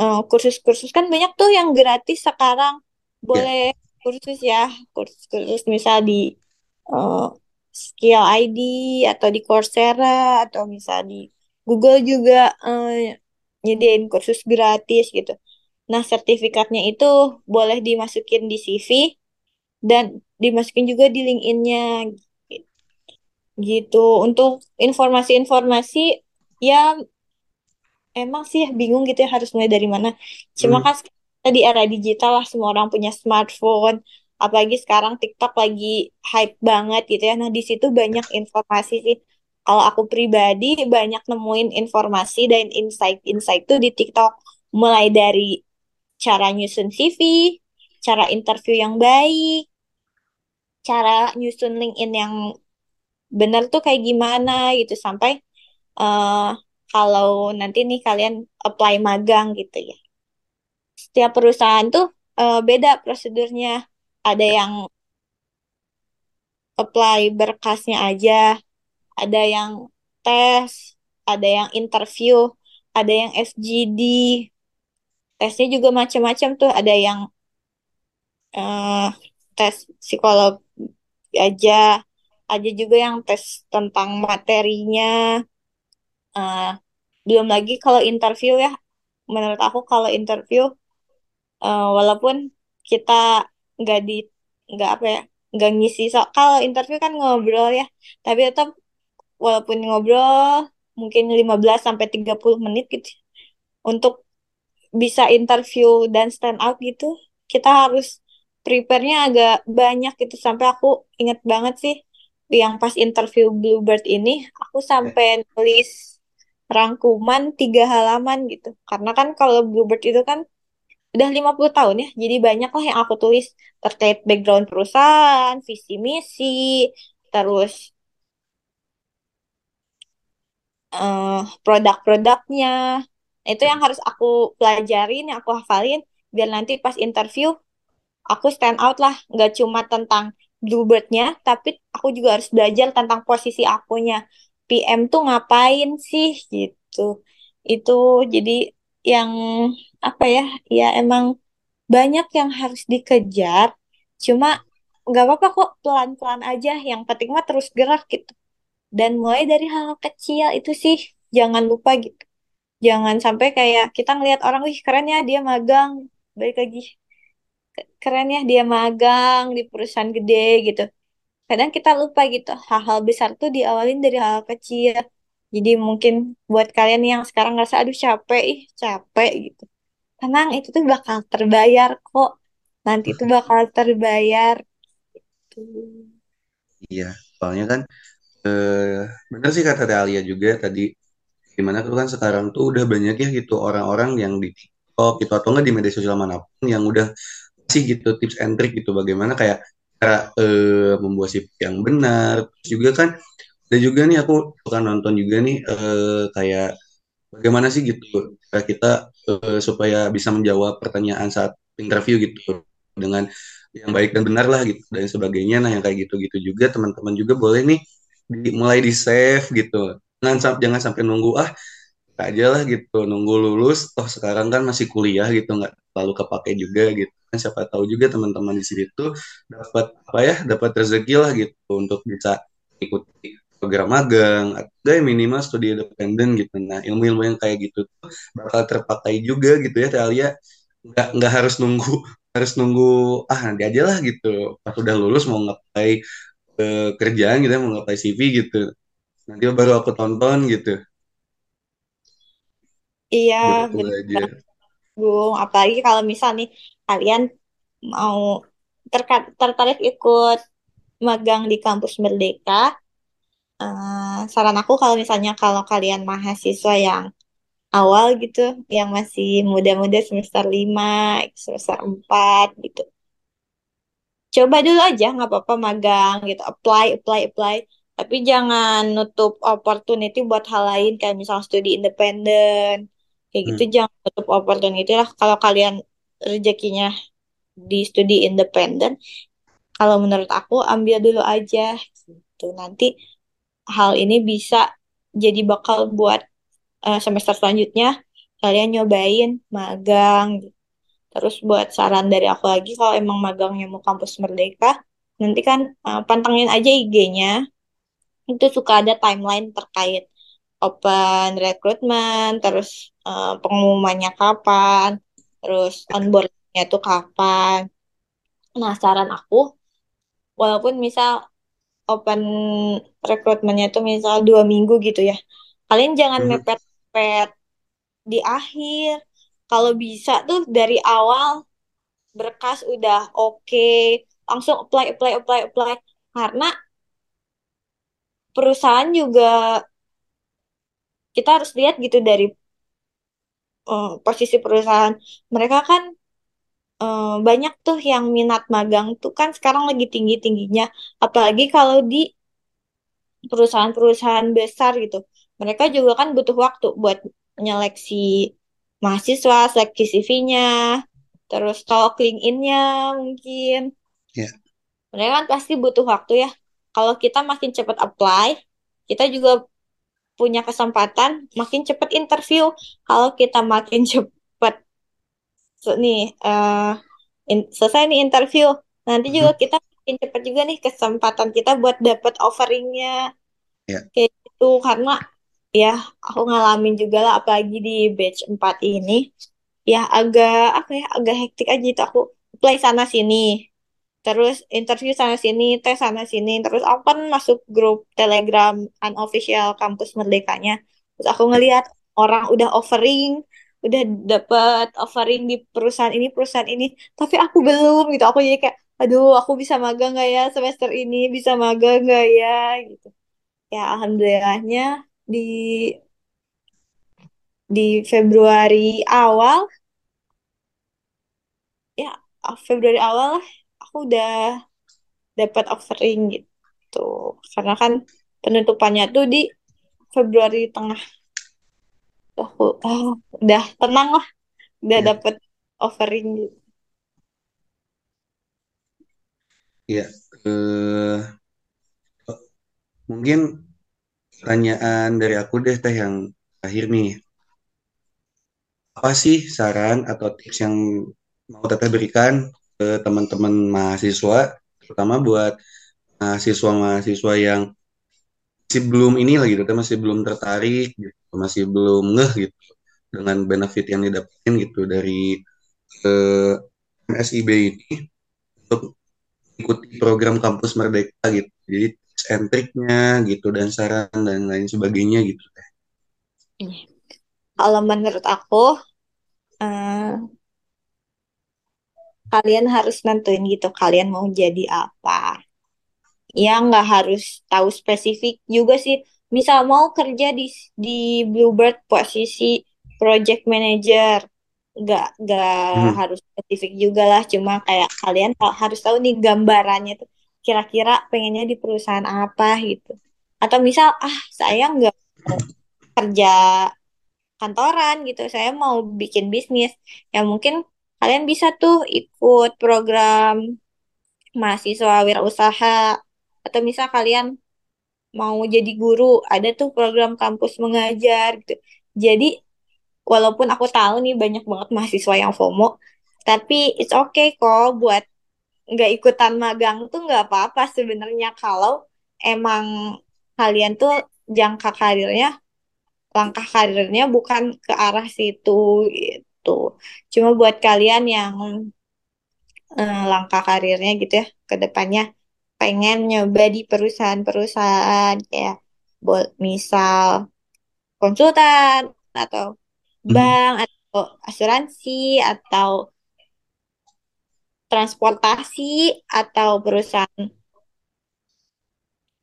eh, kursus-kursus kan banyak tuh yang gratis sekarang. Ya, boleh kursus ya kursus-kursus misal di eh, Skill ID atau di Coursera atau misal di Google juga eh, nyediain kursus gratis gitu. Nah, sertifikatnya itu boleh dimasukin di CV dan dimasukin juga di LinkedIn-nya gitu. Untuk informasi-informasi ya emang sih bingung gitu ya harus mulai dari mana. Cuma hmm, kan di era digital lah semua orang punya smartphone. Apalagi sekarang TikTok lagi hype banget gitu ya. Nah di situ banyak informasi sih. Kalau aku pribadi banyak nemuin informasi dan insight-insight tuh di TikTok. Mulai dari cara nyusun CV, cara interview yang baik, cara nyusun LinkedIn yang benar tuh kayak gimana gitu. Sampai eh kalau nanti nih kalian apply magang gitu ya. Setiap perusahaan tuh eh, beda prosedurnya. Ada yang apply berkasnya aja, ada yang tes, ada yang interview, ada yang FGD. Tesnya juga macam-macam tuh. Ada yang eh, tes psikolog aja, ada juga yang tes tentang materinya. Eh, belum lagi kalau interview ya, menurut aku kalau interview eh, walaupun kita nggak di nggak apa ya nggak ngisi. So kalau interview kan ngobrol ya tapi tetap walaupun ngobrol mungkin 15 sampai 30 menit gitu untuk bisa interview dan stand out gitu kita harus prepare-nya agak banyak gitu. Sampai aku inget banget sih yang pas interview Bluebird ini aku sampai nulis rangkuman tiga halaman gitu. Karena kan kalau Bluebird itu kan Udah 50 tahun ya, jadi banyak lah yang aku tulis terkait background perusahaan, visi misi, terus eh, produk-produknya. Itu yang harus aku pelajarin, yang aku hafalin, biar nanti pas interview aku stand out lah. Nggak cuma tentang Bluebird-nya, tapi aku juga harus belajar tentang posisi akunya. PM tuh ngapain sih gitu. Itu jadi yang apa ya, ya emang banyak yang harus dikejar, cuma nggak apa-apa kok pelan-pelan aja. Yang penting mah terus gerak gitu. Dan mulai dari hal kecil itu sih. jangan lupa gitu jangan sampai kayak kita ngelihat orang wih keren ya dia magang balik lagi keren ya dia magang di perusahaan gede gitu kadang kita lupa gitu hal-hal besar tuh diawalin dari hal kecil jadi mungkin buat kalian yang sekarang ngerasa aduh capek ih capek gitu tenang itu tuh bakal terbayar kok. Nanti tuh bakal terbayar. Tuh Iya, soalnya kan eh, bener sih kata Alia juga tadi. Gimana tuh kan sekarang tuh udah banyak ya gitu orang-orang yang di TikTok gitu atau enggak di media sosial mana pun yang udah sih gitu tips and trick gitu bagaimana kayak cara eh, membuat CV yang benar. Terus juga kan ada juga nih aku suka nonton juga nih eh, kayak bagaimana sih gitu kita eh, supaya bisa menjawab pertanyaan saat interview gitu dengan yang baik dan benar lah gitu dan sebagainya. Nah yang kayak gitu-gitu juga teman-teman juga boleh nih di- mulai di save gitu. Jangan, jangan sampai nunggu ah aja lah gitu nunggu lulus toh sekarang kan masih kuliah gitu nggak terlalu kepake juga gitu kan siapa tahu juga teman-teman di sini tuh dapat apa ya dapat rezeki lah gitu untuk bisa ikuti program magang atau ya minimal studi independen gitu. Nah ilmu-ilmu yang kayak gitu tuh bakal terpakai juga gitu ya Talia. Nggak nggak harus nunggu harus nunggu ah nanti aja lah gitu. Pas udah lulus mau ngapain eh, kerjaan gitu ya, mau ngapain CV gitu. Nanti baru aku tonton gitu. Iya gitu bener aja. Bung apalagi kalau misal nih kalian mau tertarik ikut magang di kampus Merdeka eh, saran aku kalau misalnya kalau kalian mahasiswa yang awal gitu yang masih muda-muda semester 5 semester 4 gitu. Coba dulu aja nggak apa-apa magang gitu. Apply apply apply. Tapi jangan nutup opportunity buat hal lain kayak misal studi independen. Kayak gitu Hmm. jangan nutup opportunity lah. Kalau kalian rezekinya di studi independen kalau menurut aku ambil dulu aja gitu. Nanti hal ini bisa jadi bakal buat eh, semester selanjutnya kalian nyobain magang Terus buat saran dari aku lagi, kalau emang magangnya mau kampus Merdeka, nanti kan uh, pantengin aja IG-nya. Itu suka ada timeline terkait open recruitment, terus uh, pengumumannya kapan, terus onboardnya tuh kapan. Nah, saran aku, walaupun misal open recruitmentnya tuh misal dua minggu gitu ya, kalian jangan Mhm. mepet-mepet di akhir. Kalau bisa tuh dari awal berkas udah oke, langsung apply, apply, apply, apply. Karena perusahaan juga kita harus lihat gitu dari eh, posisi perusahaan. Mereka kan eh, banyak tuh yang minat magang tuh kan sekarang lagi tinggi-tingginya. Apalagi kalau di perusahaan-perusahaan besar gitu. Mereka juga kan butuh waktu buat menyeleksi mahasiswa, seleksi CV-nya, terus stalk LinkedIn-nya mungkin. Ya, Mereka kan pasti butuh waktu ya. Kalau kita makin cepat apply, kita juga punya kesempatan makin cepat interview. Kalau kita makin cepat nih eh, in- selesai nih interview, nanti juga Mhm. kita makin cepat juga nih kesempatan kita buat dapat offeringnya ya, kayak gitu. Karena ya aku ngalamin juga lah apalagi di batch 4 ini ya agak apa ya agak hektik aja itu aku apply sana sini terus interview sana sini, tes sana sini, terus aku kan masuk grup Telegram unofficial kampus Merdekanya. Terus aku ya, ngeliat orang udah offering, udah dapet offering di perusahaan ini, perusahaan ini, tapi aku belum gitu. Aku jadi kayak, aduh, aku bisa magang nggak ya semester ini, bisa magang nggak ya gitu. Ya alhamdulillahnya di di Februari awal, ya Februari awal lah, aku udah dapat offering gitu. Karena kan penutupannya tuh di Februari tengah. Aku ah, udah tenang lah, udah ya, dapat offering gitu. ya. Eh, mungkin pertanyaan dari aku deh teh yang terakhir nih. Apa sih saran atau tips yang mau teteh berikan ke teman-teman mahasiswa, terutama buat mahasiswa-mahasiswa yang masih belum ini lagi, teteh masih belum tertarik, gitu. masih belum ngeh gitu dengan benefit yang didapetin gitu dari eh, MSIB ini untuk ikuti program kampus Merdeka gitu. Jadi tips gitu dan saran dan lain sebagainya gitu. Kalau menurut aku, eh, kalian harus nentuin gitu, kalian mau jadi apa. Ya nggak harus tahu spesifik juga sih. Misal mau kerja di di Bluebird posisi project manager, nggak nggak Hmm. harus spesifik juga lah. Cuma kayak kalian ha- harus tahu nih gambarannya tuh kira-kira pengennya di perusahaan apa gitu. Atau misal ah saya nggak kerja kantoran gitu, saya mau bikin bisnis. Ya mungkin kalian bisa tuh ikut program mahasiswa wirausaha atau misal kalian mau jadi guru, ada tuh program kampus mengajar gitu. Jadi walaupun aku tahu nih banyak banget mahasiswa yang FOMO, tapi it's okay kok buat nggak ikutan magang tuh nggak apa-apa sebenarnya kalau emang kalian tuh jangka karirnya, langkah karirnya bukan ke arah situ gitu. Cuma buat kalian yang eh, langkah karirnya gitu ya ke depannya pengen nyoba di perusahaan-perusahaan kayak buat misal konsultan atau Hmm. bank atau asuransi atau transportasi atau perusahaan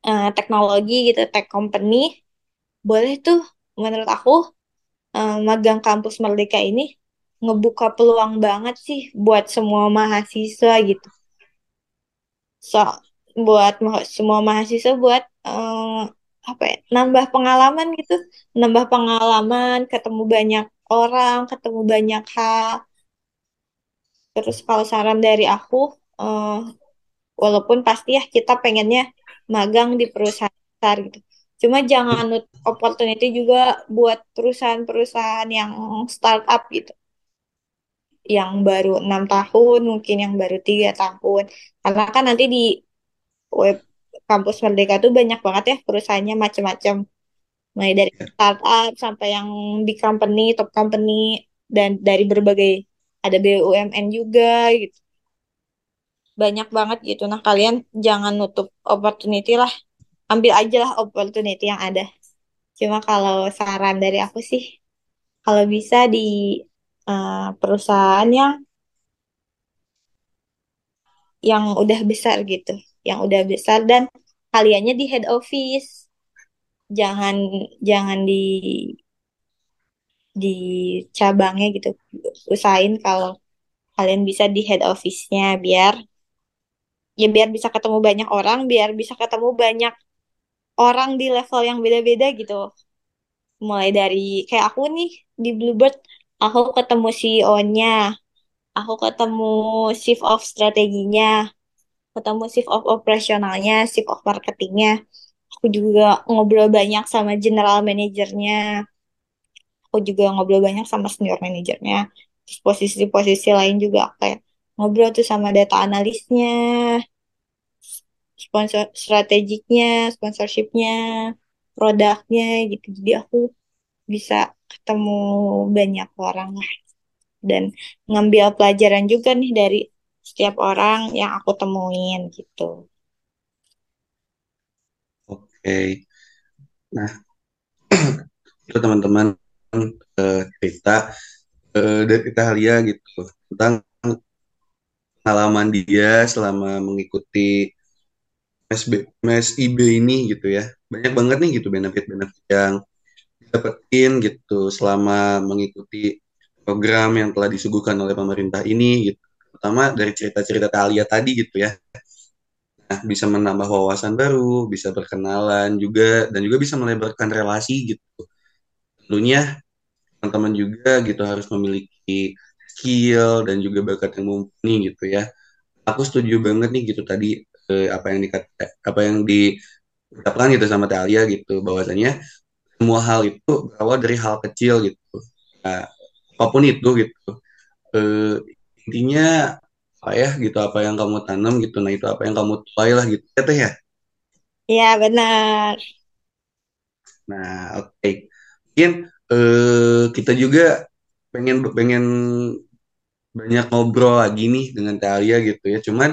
eh, teknologi gitu tech company boleh tuh menurut aku eh, magang kampus Merdeka ini ngebuka peluang banget sih buat semua mahasiswa gitu so buat semua mahasiswa buat eh, apa ya nambah pengalaman gitu. Nambah pengalaman ketemu banyak orang ketemu banyak hal. Terus kalau saran dari aku eh, walaupun pasti ya kita pengennya magang di perusahaan besar gitu. Cuma jangan opportunity juga buat perusahaan-perusahaan yang startup gitu. Yang baru enam tahun mungkin yang baru tiga tahun. Karena kan nanti di web kampus Merdeka tuh banyak banget ya perusahaannya macam-macam mulai dari startup sampai yang big company, top company dan dari berbagai ada BUMN juga gitu. Banyak banget gitu. Nah, kalian jangan nutup opportunity lah. Ambil aja lah opportunity yang ada. Cuma kalau saran dari aku sih, kalau bisa di eh, perusahaan yang yang udah besar gitu, yang udah besar dan kaliannya di head office. Jangan jangan di di cabangnya gitu. Usahain kalau kalian bisa di head office-nya biar ya biar bisa ketemu banyak orang, biar bisa ketemu banyak orang di level yang beda-beda gitu. Mulai dari kayak aku nih di Bluebird, aku ketemu CEO-nya, aku ketemu chief of strateginya, ketemu chief of operationalnya, chief of marketingnya. Aku juga ngobrol banyak sama general manajernya, aku juga ngobrol banyak sama senior manajernya. Terus posisi-posisi lain juga kayak ngobrol tuh sama data analisnya, sponsor strategiknya, sponsorshipnya, produknya gitu. Jadi aku bisa ketemu banyak orang lah dan ngambil pelajaran juga nih dari setiap orang yang aku temuin gitu. Oke. Nah, itu teman-teman eh, cerita eh, dari Italia gitu tentang pengalaman dia selama mengikuti MSB, MSIB ini gitu ya. Banyak banget nih gitu benefit-benefit yang dapetin gitu selama mengikuti program yang telah disuguhkan oleh pemerintah ini gitu. Pertama dari cerita-cerita Talia tadi gitu ya. Nah, bisa menambah wawasan baru, bisa berkenalan juga dan juga bisa melebarkan relasi gitu. Tentunya teman-teman juga gitu harus memiliki skill dan juga bakat yang mumpuni gitu ya. Aku setuju banget nih gitu tadi eh, apa yang dikata apa yang diucapkan gitu sama Talia gitu bahwasanya semua hal itu berawal dari hal kecil gitu. Nah, apa pun itu gitu. Eh, intinya apa ya gitu apa yang kamu tanam gitu. Nah, itu apa yang kamu tuai lah gitu. Ya, Teh, ya. Ya benar. Nah, oke. mungkin eh, kita juga pengen pengen banyak ngobrol lagi nih dengan Teh Alia gitu ya. Cuman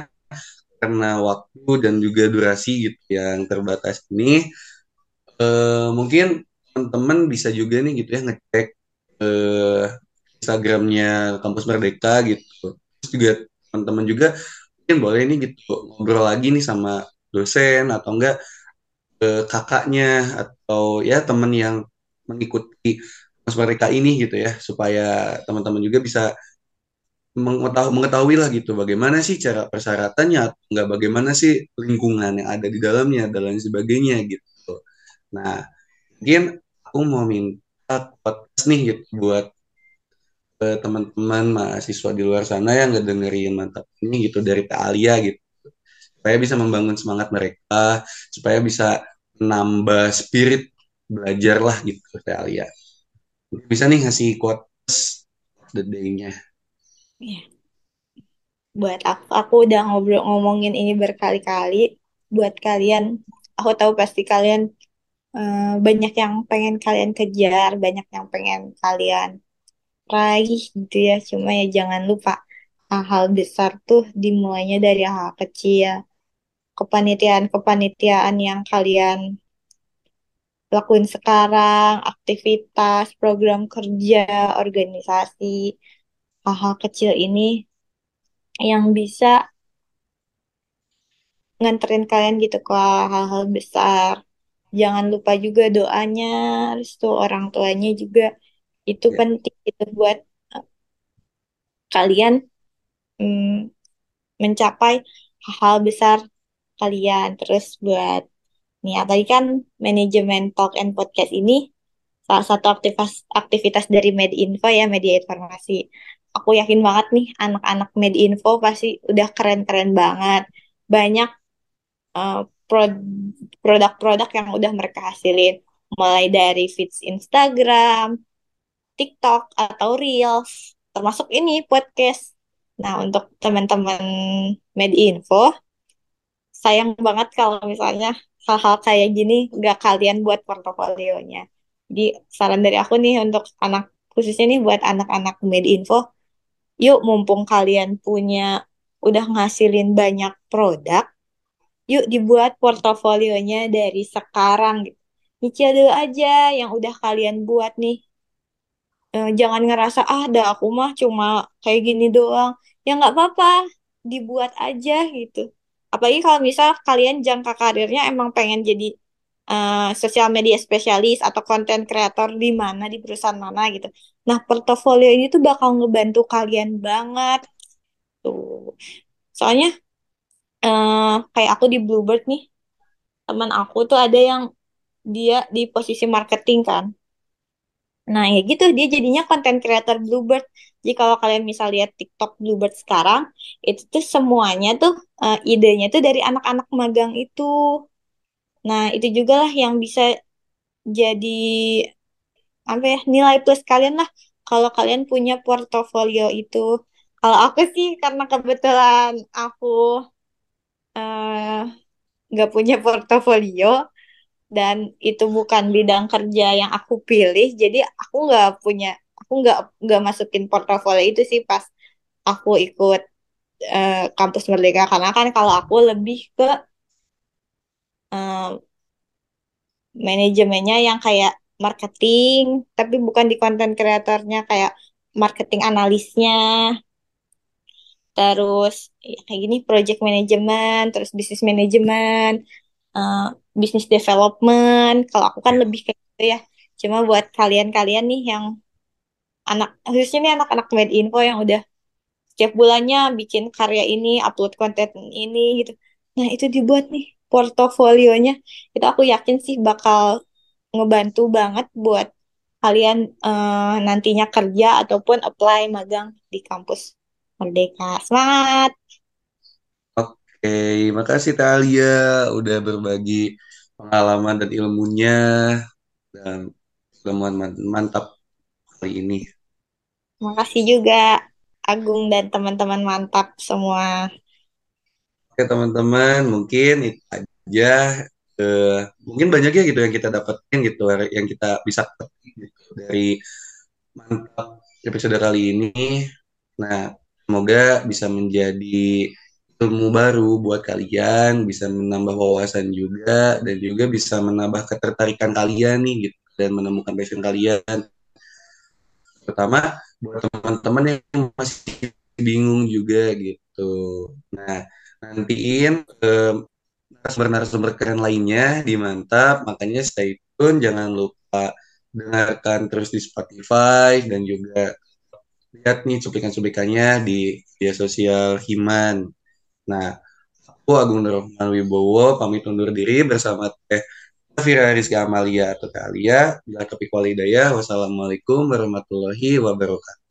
karena waktu dan juga durasi gitu yang terbatas ini, eh, mungkin teman-teman bisa juga nih gitu ya ngecek eh, Instagramnya Kampus Merdeka gitu. Terus juga teman-teman juga mungkin boleh nih gitu ngobrol lagi nih sama dosen atau enggak eh, kakaknya atau ya teman yang mengikuti Kampus Merdeka ini gitu ya supaya teman-teman juga bisa mengetahui, mengetahui lah gitu bagaimana sih cara persyaratannya atau enggak bagaimana sih lingkungan yang ada di dalamnya dan lain sebagainya gitu. Nah, mungkin aku mau minta podcast nih gitu buat eh, teman-teman mahasiswa di luar sana yang ngedengerin mantap ini gitu dari Kak Alia gitu supaya bisa membangun semangat mereka supaya bisa menambah spirit belajar lah gitu Kak Alia. Bisa nih ngasih quotes the day-nya. Ya, buat aku, aku udah ngobrol ngomongin ini berkali-kali. Buat kalian, aku tahu pasti kalian eh, banyak yang pengen kalian kejar, banyak yang pengen kalian raih gitu ya. Cuma ya jangan lupa hal-hal besar tuh dimulainya dari hal kecil. Kepanitiaan-kepanitiaan yang kalian lakuin sekarang, aktivitas, program kerja, organisasi, hal-hal kecil ini yang bisa nganterin kalian gitu ke hal-hal besar. Jangan lupa juga doanya, restu orang tuanya juga itu Ya, penting itu buat eh, kalian mm, mencapai hal besar kalian. Terus buat nih, ya, tadi kan manajemen talk and podcast ini salah satu aktivitas aktivitas dari Medinfo ya, media informasi. Aku yakin banget nih anak-anak Medinfo pasti udah keren-keren banget. Banyak pro- produk-produk yang udah mereka hasilin. Mulai dari feeds Instagram, TikTok, atau Reels. Termasuk ini podcast. Nah, untuk teman-teman Medinfo, sayang banget kalau misalnya hal-hal kayak gini gak kalian buat portofolionya. Jadi saran dari aku nih untuk anak khususnya nih buat anak-anak Medinfo, yuk mumpung kalian punya udah ngasilin banyak produk, yuk dibuat portofolionya dari sekarang gitu. Nyicil dulu aja yang udah kalian buat nih. Eh, jangan ngerasa ah dah aku mah cuma kayak gini doang. Ya nggak apa-apa, dibuat aja gitu. Apalagi kalau misal kalian jangka karirnya emang pengen jadi eh, sosial media spesialis atau konten kreator di mana di perusahaan mana gitu. Nah, portofolio ini tuh bakal ngebantu kalian banget tuh. Soalnya eh, kayak aku di Bluebird nih, teman aku tuh ada yang dia di posisi marketing kan. Nah, ya gitu, dia jadinya konten creator Bluebird. Jadi kalau kalian misal lihat TikTok Bluebird sekarang, itu tuh semuanya tuh eh, idenya tuh dari anak-anak magang itu. Nah, itu juga lah yang bisa jadi apa ya nilai plus kalian lah kalau kalian punya portofolio itu. Kalau aku sih karena kebetulan aku nggak punya portofolio, dan itu bukan bidang kerja yang aku pilih jadi aku nggak punya aku nggak nggak masukin portofolio itu sih pas aku ikut eh, kampus Merdeka. Karena kan kalau aku lebih ke eh, manajemennya yang kayak marketing tapi bukan di konten kreatornya kayak marketing analisnya. Terus ya kayak gini project management terus bisnis manajemen eh, bisnis development. Kalau aku kan lebih kayak gitu ya. Cuma buat kalian-kalian nih yang anak khususnya nih anak-anak med info yang udah setiap bulannya bikin karya ini upload konten ini gitu. Nah itu dibuat nih portofolionya. Itu aku yakin sih bakal ngebantu banget buat kalian eh, nantinya kerja ataupun apply magang di kampus Merdeka. Semangat Oke, makasih Talia udah berbagi pengalaman dan ilmunya dan ilmuwan man- mantap kali ini. makasih juga Agung dan teman-teman mantap semua Oke teman-teman, mungkin itu aja eh, mungkin banyak ya gitu yang kita dapetin gitu, yang kita bisa gitu dari mantap episode kali ini. Nah, semoga bisa menjadi ilmu baru buat kalian, bisa menambah wawasan juga, dan juga bisa menambah ketertarikan kalian nih gitu, dan menemukan passion kalian. Terutama buat teman-teman yang masih bingung juga gitu. Nah, nantiin um, narasumber-narasumber keren lainnya di Mantap, makanya stay tune, jangan lupa dengarkan terus di Spotify dan juga lihat nih cuplikan-cuplikannya di media sosial Himan. Nah, aku Agung Nurrahman Wibowo pamit undur diri bersama Teh Fira Rizka Amalia atau. Bila topik walidaya, wassalamualaikum warahmatullahi wabarakatuh.